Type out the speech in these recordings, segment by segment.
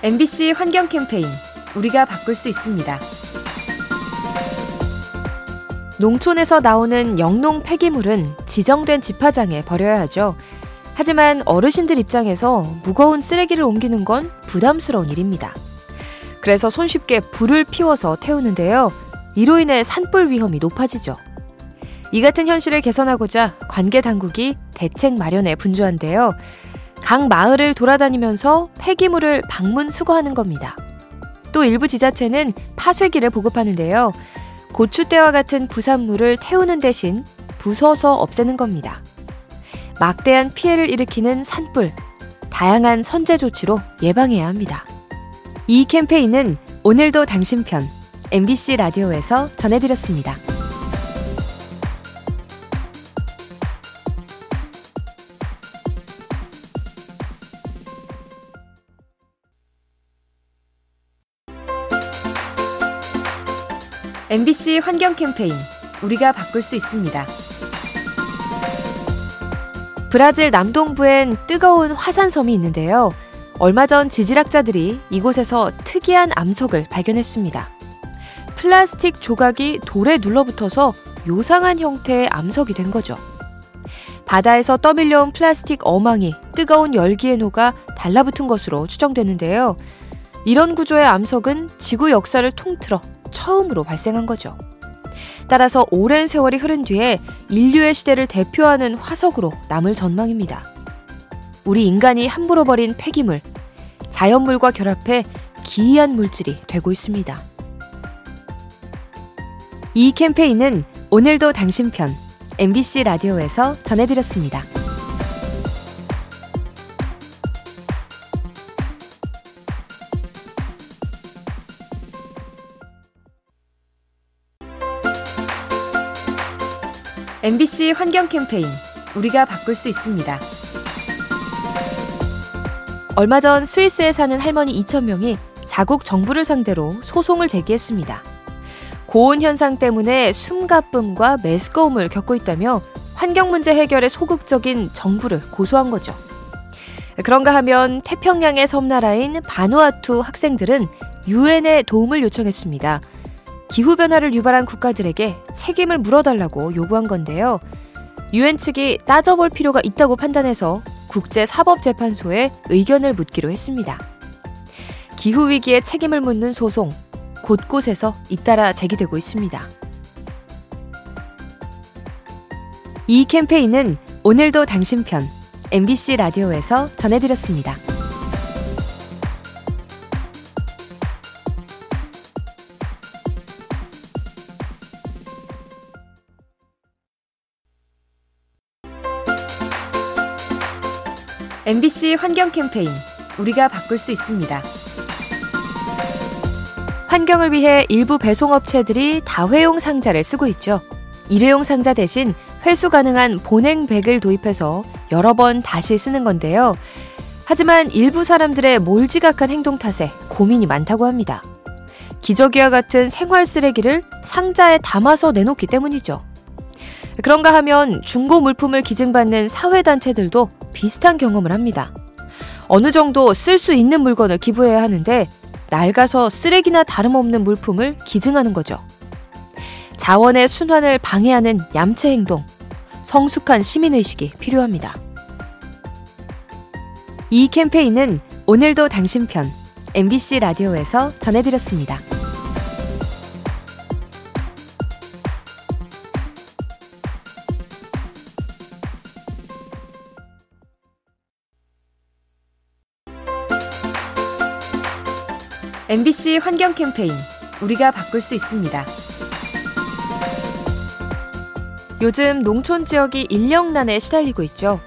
MBC 환경 캠페인 우리가 바꿀 수 있습니다. 농촌에서 나오는 영농 폐기물은 지정된 집화장에 버려야 하죠. 하지만 어르신들 입장에서 무거운 쓰레기를 옮기는 건 부담스러운 일입니다. 그래서 손쉽게 불을 피워서 태우는데요. 이로 인해 산불 위험이 높아지죠. 이 같은 현실을 개선하고자 관계 당국이 대책 마련에 분주한데요. 각 마을을 돌아다니면서 폐기물을 방문 수거하는 겁니다. 또 일부 지자체는 파쇄기를 보급하는데요. 고추대와 같은 부산물을 태우는 대신 부숴서 없애는 겁니다. 막대한 피해를 일으키는 산불, 다양한 선제 조치로 예방해야 합니다. 이 캠페인은 오늘도 당신 편 MBC 라디오에서 전해드렸습니다. MBC 환경 캠페인 우리가 바꿀 수 있습니다. 브라질 남동부엔 뜨거운 화산섬이 있는데요. 얼마 전 지질학자들이 이곳에서 특이한 암석을 발견했습니다. 플라스틱 조각이 돌에 눌러붙어서 요상한 형태의 암석이 된 거죠. 바다에서 떠밀려온 플라스틱 어망이 뜨거운 열기에 녹아 달라붙은 것으로 추정되는데요. 이런 구조의 암석은 지구 역사를 통틀어 처음으로 발생한 거죠. 따라서 오랜 세월이 흐른 뒤에 인류의 시대를 대표하는 화석으로 남을 전망입니다. 우리 인간이 함부로 버린 폐기물, 자연물과 결합해 기이한 물질이 되고 있습니다. 이 캠페인은 오늘도 당신 편 MBC 라디오에서 전해드렸습니다. MBC 환경 캠페인 우리가 바꿀 수 있습니다. 얼마 전 스위스에 사는 할머니 2,000명이 자국 정부를 상대로 소송을 제기했습니다. 고온 현상 때문에 숨가쁨과 메스꺼움을 겪고 있다며 환경 문제 해결에 소극적인 정부를 고소한 거죠. 그런가 하면 태평양의 섬나라인 바누아투 학생들은 유엔에 도움을 요청했습니다. 기후변화를 유발한 국가들에게 책임을 물어달라고 요구한 건데요. 유엔 측이 따져볼 필요가 있다고 판단해서 국제사법재판소에 의견을 묻기로 했습니다. 기후위기에 책임을 묻는 소송, 곳곳에서 잇따라 제기되고 있습니다. 이 캠페인은 오늘도 당신 편 MBC 라디오에서 전해드렸습니다. MBC 환경 캠페인 우리가 바꿀 수 있습니다. 환경을 위해 일부 배송업체들이 다회용 상자를 쓰고 있죠. 일회용 상자 대신 회수 가능한 보냉백을 도입해서 여러 번 다시 쓰는 건데요. 하지만 일부 사람들의 몰지각한 행동 탓에 고민이 많다고 합니다. 기저귀와 같은 생활 쓰레기를 상자에 담아서 내놓기 때문이죠. 그런가 하면 중고 물품을 기증받는 사회단체들도 비슷한 경험을 합니다. 어느 정도 쓸 수 있는 물건을 기부해야 하는데 낡아서 쓰레기나 다름없는 물품을 기증하는 거죠. 자원의 순환을 방해하는 얌체 행동, 성숙한 시민의식이 필요합니다. 이 캠페인은 오늘도 당신 편 MBC 라디오에서 전해드렸습니다. MBC 환경 캠페인 우리가 바꿀 수 있습니다. 요즘 농촌 지역이 인력난에 시달리고 있죠.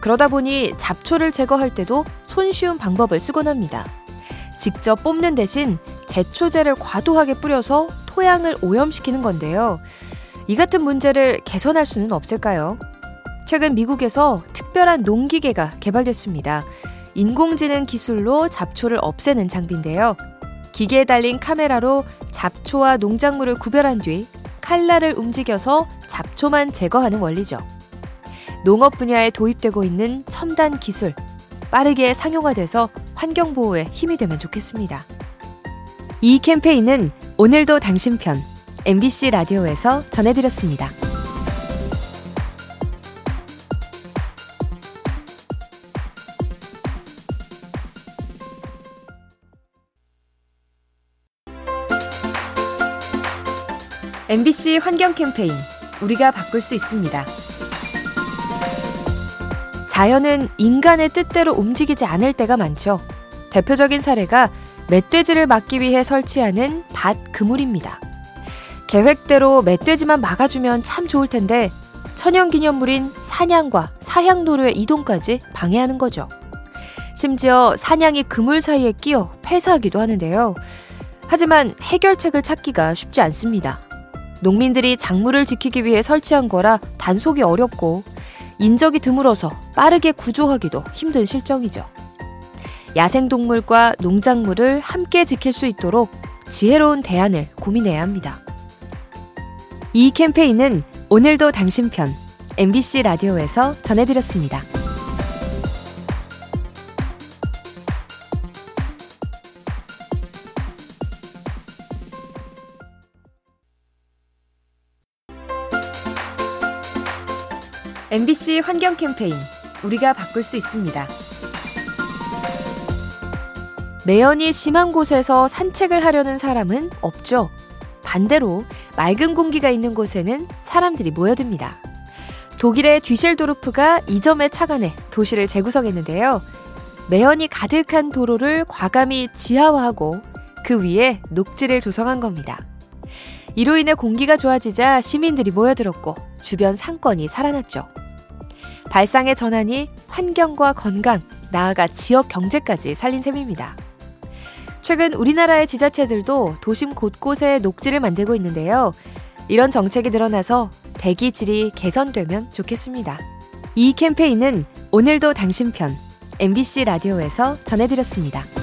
그러다 보니 잡초를 제거할 때도 손쉬운 방법을 쓰곤 합니다. 직접 뽑는 대신 제초제를 과도하게 뿌려서 토양을 오염시키는 건데요. 이 같은 문제를 개선할 수는 없을까요? 최근 미국에서 특별한 농기계가 개발됐습니다. 인공지능 기술로 잡초를 없애는 장비인데요. 기계에 달린 카메라로 잡초와 농작물을 구별한 뒤 칼날을 움직여서 잡초만 제거하는 원리죠. 농업 분야에 도입되고 있는 첨단 기술, 빠르게 상용화돼서 환경보호에 힘이 되면 좋겠습니다. 이 캠페인은 오늘도 당신 편 MBC 라디오에서 전해드렸습니다. MBC 환경 캠페인 우리가 바꿀 수 있습니다. 자연은 인간의 뜻대로 움직이지 않을 때가 많죠. 대표적인 사례가 멧돼지를 막기 위해 설치하는 밭 그물입니다. 계획대로 멧돼지만 막아주면 참 좋을 텐데 천연기념물인 사냥과 사향도로의 이동까지 방해하는 거죠. 심지어 사냥이 그물 사이에 끼어 폐사하기도 하는데요. 하지만 해결책을 찾기가 쉽지 않습니다. 농민들이 작물을 지키기 위해 설치한 거라 단속이 어렵고 인적이 드물어서 빠르게 구조하기도 힘든 실정이죠. 야생동물과 농작물을 함께 지킬 수 있도록 지혜로운 대안을 고민해야 합니다. 이 캠페인은 오늘도 당신 편 MBC 라디오에서 전해드렸습니다. MBC 환경 캠페인 우리가 바꿀 수 있습니다. 매연이 심한 곳에서 산책을 하려는 사람은 없죠. 반대로 맑은 공기가 있는 곳에는 사람들이 모여듭니다. 독일의 뒤실도르프가 이 점에 착안해 도시를 재구성했는데요. 매연이 가득한 도로를 과감히 지하화하고 그 위에 녹지를 조성한 겁니다. 이로 인해 공기가 좋아지자 시민들이 모여들었고 주변 상권이 살아났죠. 발상의 전환이 환경과 건강, 나아가 지역 경제까지 살린 셈입니다. 최근 우리나라의 지자체들도 도심 곳곳에 녹지를 만들고 있는데요. 이런 정책이 늘어나서 대기 질이 개선되면 좋겠습니다. 이 캠페인은 오늘도 당신 편 MBC 라디오에서 전해드렸습니다.